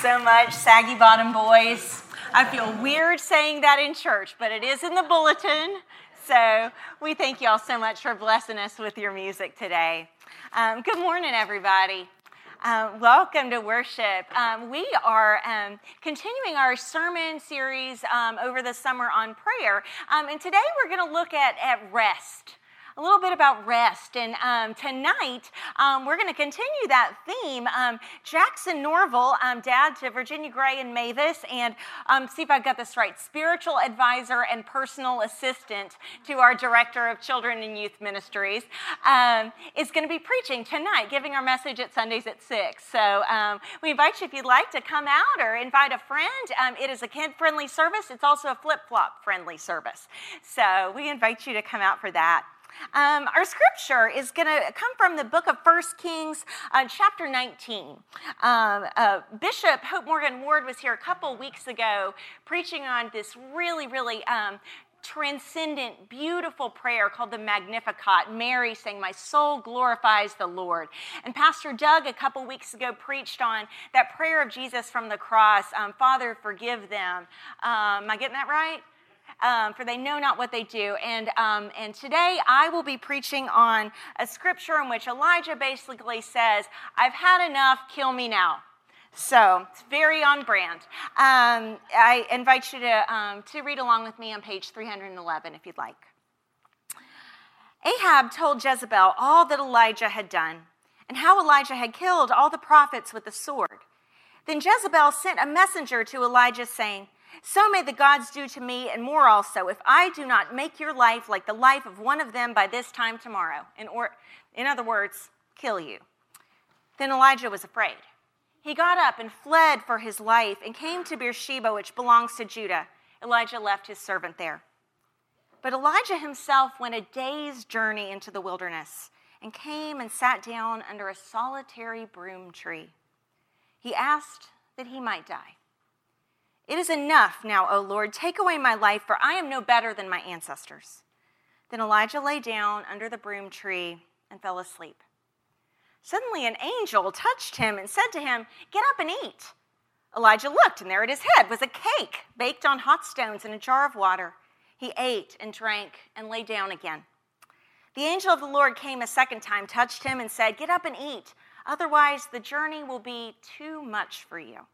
so much, Soggy Bottom Boys. I feel weird saying that in church, but it is in the bulletin. So we thank you all so much for blessing us with your music today. Um, good morning, everybody. Um, welcome to worship. Um, we are um, continuing our sermon series um, over the summer on prayer. Um, and today we're going to look at, at rest a little bit about rest. And um, tonight, um, we're going to continue that theme. Um, Jackson Norville, um, dad to Virginia Gray and Mavis, and um, see if I've got this right spiritual advisor and personal assistant to our director of children and youth ministries, um, is going to be preaching tonight, giving our message at Sundays at 6. So we invite you, if you'd like to come out or invite a friend, it is a kid friendly service. It's also a flip flop friendly service. So we invite you to come out for that. Um, our scripture is going to come from the book of First Kings, uh, chapter 19. Um, uh, Bishop Hope Morgan Ward was here a couple weeks ago preaching on this really, really um, transcendent, beautiful prayer called the Magnificat. Mary saying, My soul glorifies the Lord. And Pastor Doug, a couple weeks ago, preached on that prayer of Jesus from the cross um, Father, forgive them. Um, am I getting that right? Um, for they know not what they do. And, um, and today I will be preaching on a scripture in which Elijah basically says, I've had enough, kill me now. So it's very on brand. Um, I invite you to, um, to read along with me on page 311 if you'd like. Ahab told Jezebel all that Elijah had done and how Elijah had killed all the prophets with the sword. Then Jezebel sent a messenger to Elijah saying, so may the gods do to me, and more also, if I do not make your life like the life of one of them by this time tomorrow. In, or, in other words, kill you. Then Elijah was afraid. He got up and fled for his life and came to Beersheba, which belongs to Judah. Elijah left his servant there. But Elijah himself went a day's journey into the wilderness and came and sat down under a solitary broom tree. He asked that he might die. It is enough now, O Lord. Take away my life, for I am no better than my ancestors. Then Elijah lay down under the broom tree and fell asleep. Suddenly, an angel touched him and said to him, Get up and eat. Elijah looked, and there at his head was a cake baked on hot stones in a jar of water. He ate and drank and lay down again. The angel of the Lord came a second time, touched him, and said, Get up and eat. Otherwise, the journey will be too much for you.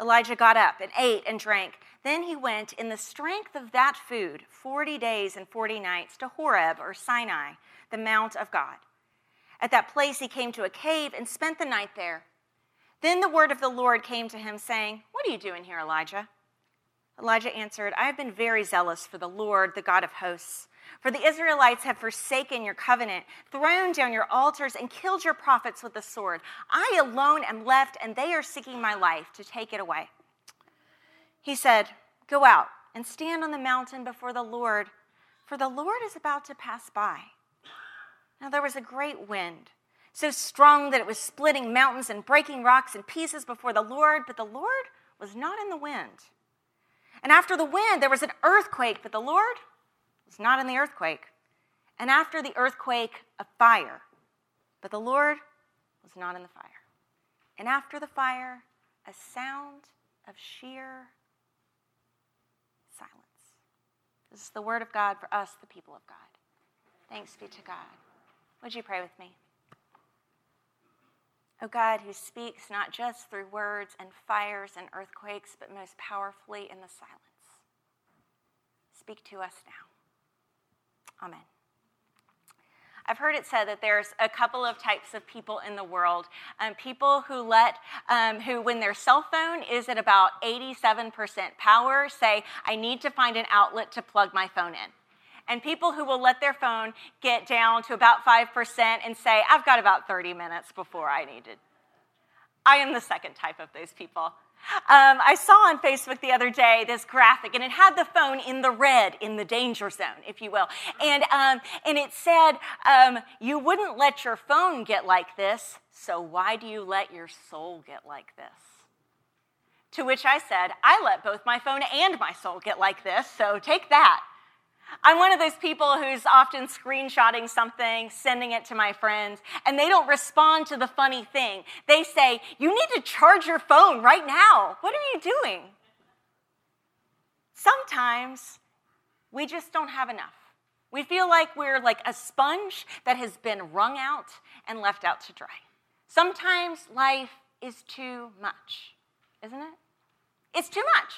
Elijah got up and ate and drank. Then he went in the strength of that food 40 days and 40 nights to Horeb or Sinai, the Mount of God. At that place he came to a cave and spent the night there. Then the word of the Lord came to him, saying, What are you doing here, Elijah? Elijah answered, I have been very zealous for the Lord, the God of hosts. For the Israelites have forsaken your covenant, thrown down your altars, and killed your prophets with the sword. I alone am left, and they are seeking my life to take it away. He said, Go out and stand on the mountain before the Lord, for the Lord is about to pass by. Now there was a great wind, so strong that it was splitting mountains and breaking rocks in pieces before the Lord, but the Lord was not in the wind. And after the wind, there was an earthquake, but the Lord was not in the earthquake. And after the earthquake, a fire. But the Lord was not in the fire. And after the fire, a sound of sheer silence. This is the word of God for us, the people of God. Thanks be to God. Would you pray with me? O God, who speaks not just through words and fires and earthquakes, but most powerfully in the silence, speak to us now. Amen. I've heard it said that there's a couple of types of people in the world. Um, people who let, um, who when their cell phone is at about 87% power, say, I need to find an outlet to plug my phone in. And people who will let their phone get down to about 5% and say, I've got about 30 minutes before I need it. I am the second type of those people. Um, I saw on Facebook the other day this graphic, and it had the phone in the red, in the danger zone, if you will. And, um, and it said, um, You wouldn't let your phone get like this, so why do you let your soul get like this? To which I said, I let both my phone and my soul get like this, so take that. I'm one of those people who's often screenshotting something, sending it to my friends, and they don't respond to the funny thing. They say, You need to charge your phone right now. What are you doing? Sometimes we just don't have enough. We feel like we're like a sponge that has been wrung out and left out to dry. Sometimes life is too much, isn't it? It's too much.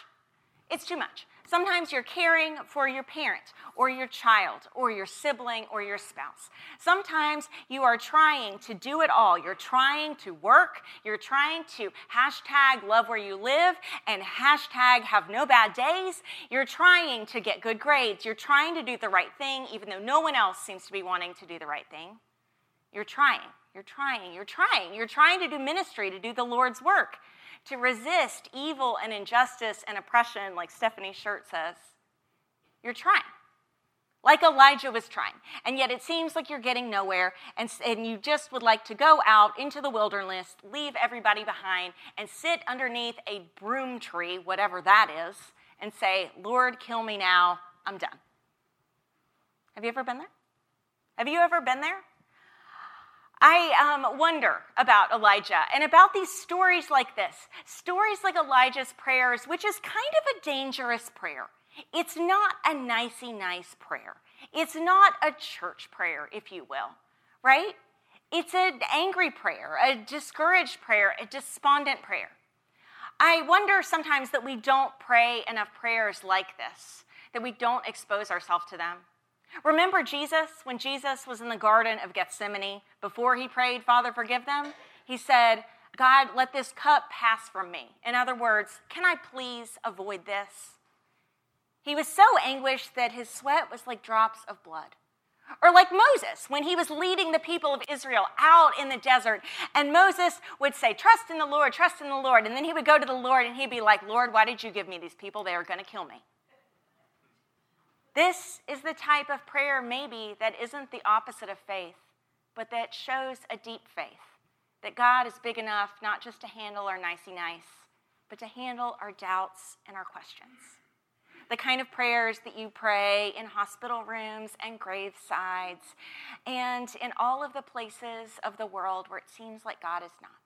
It's too much. Sometimes you're caring for your parent or your child or your sibling or your spouse. Sometimes you are trying to do it all. You're trying to work. You're trying to hashtag love where you live and hashtag have no bad days. You're trying to get good grades. You're trying to do the right thing, even though no one else seems to be wanting to do the right thing. You're trying. You're trying. You're trying. You're trying to do ministry, to do the Lord's work to resist evil and injustice and oppression, like Stephanie shirt says, you're trying. Like Elijah was trying. And yet it seems like you're getting nowhere, and, and you just would like to go out into the wilderness, leave everybody behind, and sit underneath a broom tree, whatever that is, and say, Lord, kill me now. I'm done. Have you ever been there? Have you ever been there? I um, wonder about Elijah and about these stories like this stories like Elijah's prayers, which is kind of a dangerous prayer. It's not a nicey nice prayer, it's not a church prayer, if you will, right? It's an angry prayer, a discouraged prayer, a despondent prayer. I wonder sometimes that we don't pray enough prayers like this, that we don't expose ourselves to them. Remember Jesus, when Jesus was in the Garden of Gethsemane, before he prayed, Father, forgive them? He said, God, let this cup pass from me. In other words, can I please avoid this? He was so anguished that his sweat was like drops of blood. Or like Moses, when he was leading the people of Israel out in the desert, and Moses would say, Trust in the Lord, trust in the Lord. And then he would go to the Lord and he'd be like, Lord, why did you give me these people? They are going to kill me. This is the type of prayer, maybe, that isn't the opposite of faith, but that shows a deep faith that God is big enough not just to handle our nicey nice, but to handle our doubts and our questions. The kind of prayers that you pray in hospital rooms and gravesides and in all of the places of the world where it seems like God is not.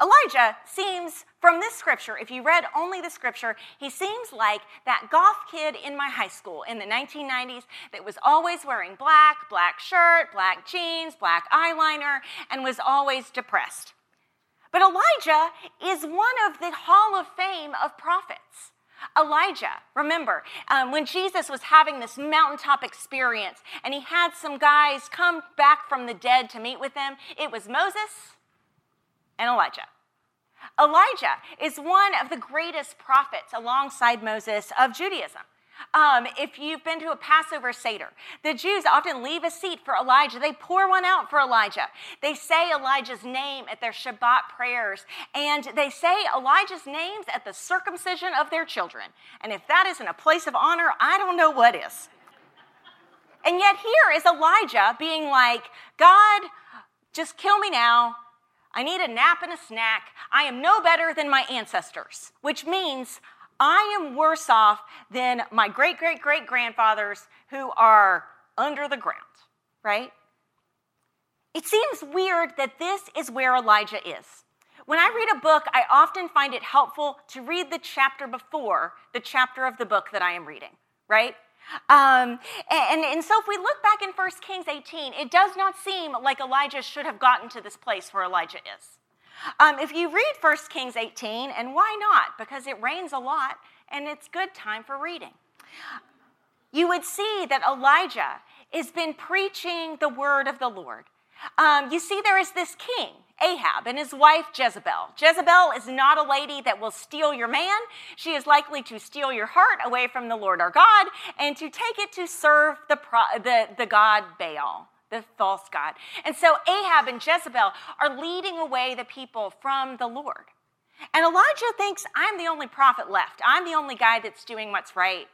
Elijah seems, from this scripture, if you read only the scripture, he seems like that goth kid in my high school in the 1990s that was always wearing black, black shirt, black jeans, black eyeliner, and was always depressed. But Elijah is one of the Hall of Fame of prophets. Elijah, remember, um, when Jesus was having this mountaintop experience and he had some guys come back from the dead to meet with him, it was Moses, and Elijah. Elijah is one of the greatest prophets alongside Moses of Judaism. Um, if you've been to a Passover Seder, the Jews often leave a seat for Elijah. They pour one out for Elijah. They say Elijah's name at their Shabbat prayers, and they say Elijah's names at the circumcision of their children. And if that isn't a place of honor, I don't know what is. And yet, here is Elijah being like, God, just kill me now. I need a nap and a snack. I am no better than my ancestors, which means I am worse off than my great great great grandfathers who are under the ground, right? It seems weird that this is where Elijah is. When I read a book, I often find it helpful to read the chapter before the chapter of the book that I am reading, right? Um, and, and so if we look back in 1 Kings 18, it does not seem like Elijah should have gotten to this place where Elijah is. Um, if you read 1 Kings 18, and why not? Because it rains a lot and it's good time for reading. You would see that Elijah has been preaching the word of the Lord. Um, you see, there is this king, Ahab, and his wife, Jezebel. Jezebel is not a lady that will steal your man. She is likely to steal your heart away from the Lord our God and to take it to serve the, the, the god Baal, the false god. And so Ahab and Jezebel are leading away the people from the Lord. And Elijah thinks, I'm the only prophet left. I'm the only guy that's doing what's right.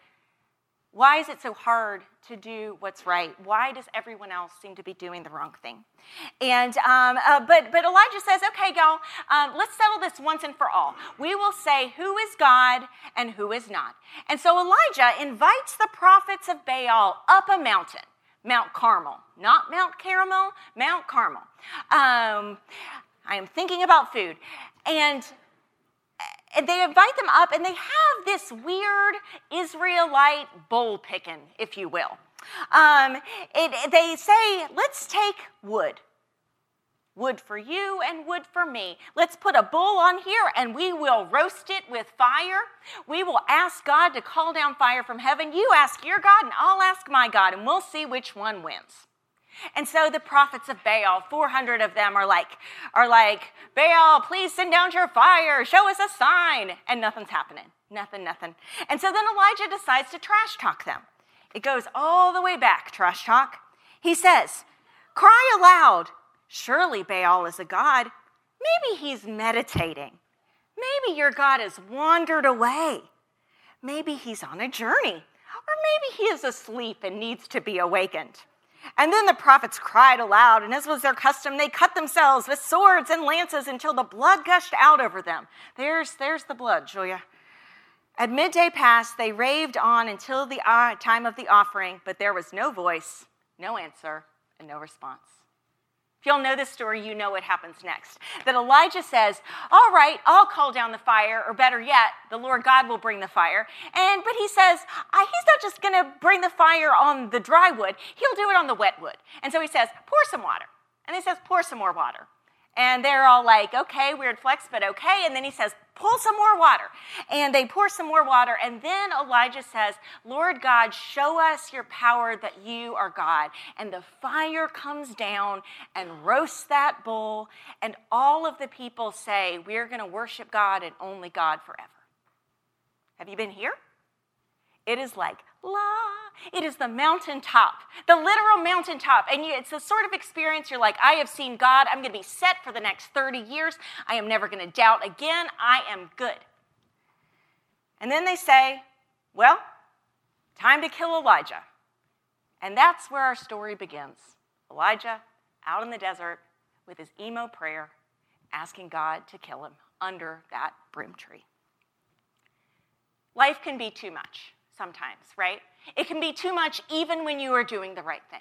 Why is it so hard to do what's right? Why does everyone else seem to be doing the wrong thing? And um, uh, but but Elijah says, okay, y'all, um, let's settle this once and for all. We will say who is God and who is not. And so Elijah invites the prophets of Baal up a mountain. Mount Carmel, not Mount Caramel, Mount Carmel. Um, I am thinking about food. And and they invite them up and they have this weird Israelite bowl picking, if you will. Um, it, they say, let's take wood. Wood for you and wood for me. Let's put a bull on here and we will roast it with fire. We will ask God to call down fire from heaven. You ask your God and I'll ask my God and we'll see which one wins. And so the prophets of Baal, 400 of them are like, are like, Baal, please send down your fire, show us a sign. And nothing's happening. Nothing, nothing. And so then Elijah decides to trash talk them. It goes all the way back, trash talk. He says, Cry aloud. Surely Baal is a god. Maybe he's meditating. Maybe your God has wandered away. Maybe he's on a journey. Or maybe he is asleep and needs to be awakened. And then the prophets cried aloud, and as was their custom, they cut themselves with swords and lances until the blood gushed out over them. There's, there's the blood, Julia. At midday past, they raved on until the uh, time of the offering, but there was no voice, no answer, and no response. If y'all know this story, you know what happens next. That Elijah says, All right, I'll call down the fire, or better yet, the Lord God will bring the fire. And but he says, He's not just gonna bring the fire on the dry wood, he'll do it on the wet wood. And so he says, Pour some water. And he says, Pour some more water. And they're all like, okay, weird flex, but okay. And then he says, pull some more water. And they pour some more water. And then Elijah says, Lord God, show us your power that you are God. And the fire comes down and roasts that bull. And all of the people say, we're going to worship God and only God forever. Have you been here? It is like la. It is the mountaintop, the literal mountaintop. And it's the sort of experience you're like, I have seen God. I'm going to be set for the next 30 years. I am never going to doubt again. I am good. And then they say, well, time to kill Elijah. And that's where our story begins. Elijah out in the desert with his emo prayer, asking God to kill him under that broom tree. Life can be too much sometimes, right? It can be too much even when you are doing the right thing.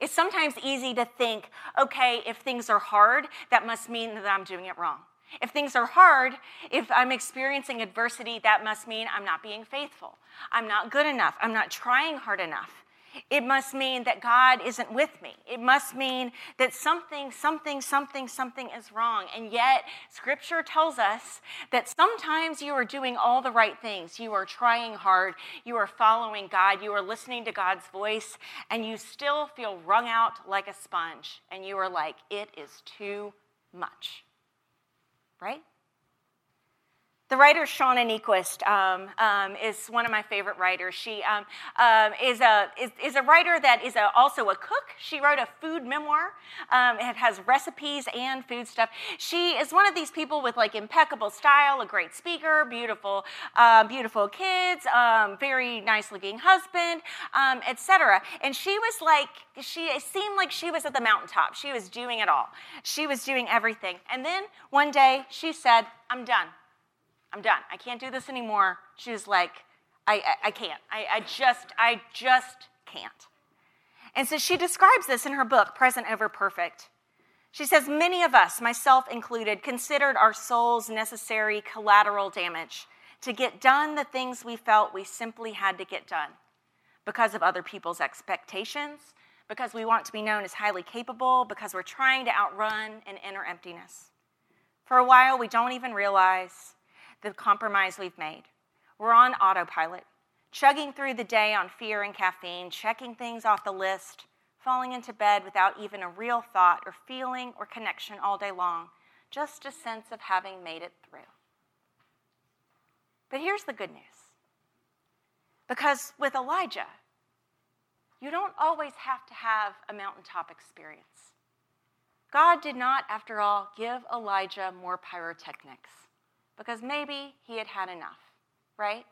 It's sometimes easy to think, okay, if things are hard, that must mean that I'm doing it wrong. If things are hard, if I'm experiencing adversity, that must mean I'm not being faithful. I'm not good enough. I'm not trying hard enough. It must mean that God isn't with me. It must mean that something, something, something, something is wrong. And yet, Scripture tells us that sometimes you are doing all the right things. You are trying hard. You are following God. You are listening to God's voice. And you still feel wrung out like a sponge. And you are like, it is too much. Right? The writer Shauna Niequist um, um, is one of my favorite writers. She um, um, is, a, is, is, a writer that is a, also a cook. She wrote a food memoir. Um, it has recipes and food stuff. She is one of these people with like impeccable style, a great speaker, beautiful, uh, beautiful kids, um, very nice looking husband, etc. And she was like, she it seemed like she was at the mountaintop. She was doing it all. She was doing everything. And then one day she said, I'm done. I'm done. I can't do this anymore. She was like, I, I, I can't. I, I just, I just can't. And so she describes this in her book, Present Over Perfect. She says, Many of us, myself included, considered our soul's necessary collateral damage to get done the things we felt we simply had to get done because of other people's expectations, because we want to be known as highly capable, because we're trying to outrun an inner emptiness. For a while, we don't even realize the compromise we've made. We're on autopilot, chugging through the day on fear and caffeine, checking things off the list, falling into bed without even a real thought or feeling or connection all day long, just a sense of having made it through. But here's the good news because with Elijah, you don't always have to have a mountaintop experience. God did not, after all, give Elijah more pyrotechnics because maybe he had had enough, right?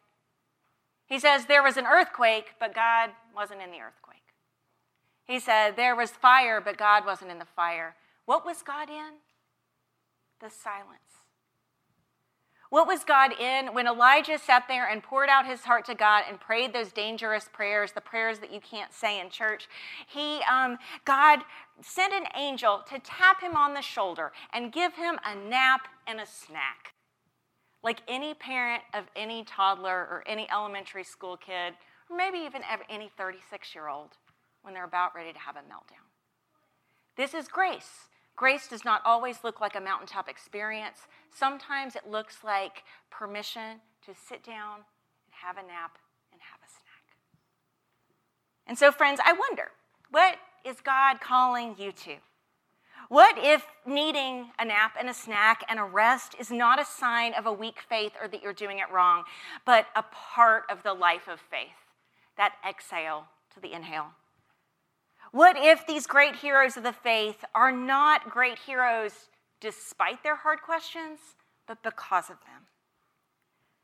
He says there was an earthquake, but God wasn't in the earthquake. He said there was fire, but God wasn't in the fire. What was God in? The silence. What was God in when Elijah sat there and poured out his heart to God and prayed those dangerous prayers, the prayers that you can't say in church? He, um, God sent an angel to tap him on the shoulder and give him a nap and a snack. Like any parent of any toddler or any elementary school kid, or maybe even any 36 year old when they're about ready to have a meltdown. This is grace. Grace does not always look like a mountaintop experience. Sometimes it looks like permission to sit down and have a nap and have a snack. And so, friends, I wonder what is God calling you to? What if needing a nap and a snack and a rest is not a sign of a weak faith or that you're doing it wrong, but a part of the life of faith? That exhale to the inhale. What if these great heroes of the faith are not great heroes despite their hard questions, but because of them?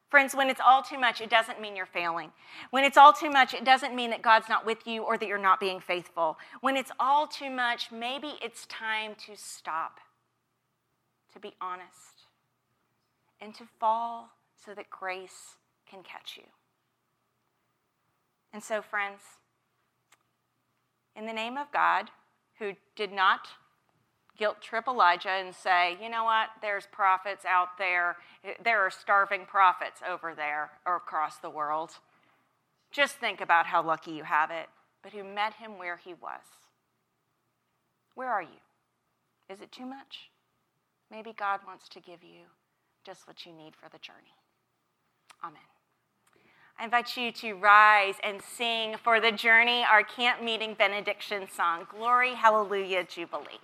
Friends, when it's all too much, it doesn't mean you're failing. When it's all too much, it doesn't mean that God's not with you or that you're not being faithful. When it's all too much, maybe it's time to stop, to be honest, and to fall so that grace can catch you. And so, friends, in the name of God, who did not guilt trip Elijah and say, you know what, there's prophets out there, eh, there are starving prophets over there or across the world. Just think about how lucky you have it, but who met him where he was. Where are you? Is it too much? Maybe God wants to give you just what you need for the journey. Amen. I invite you to rise and sing for the journey our camp meeting benediction song, Glory, Hallelujah, Jubilee.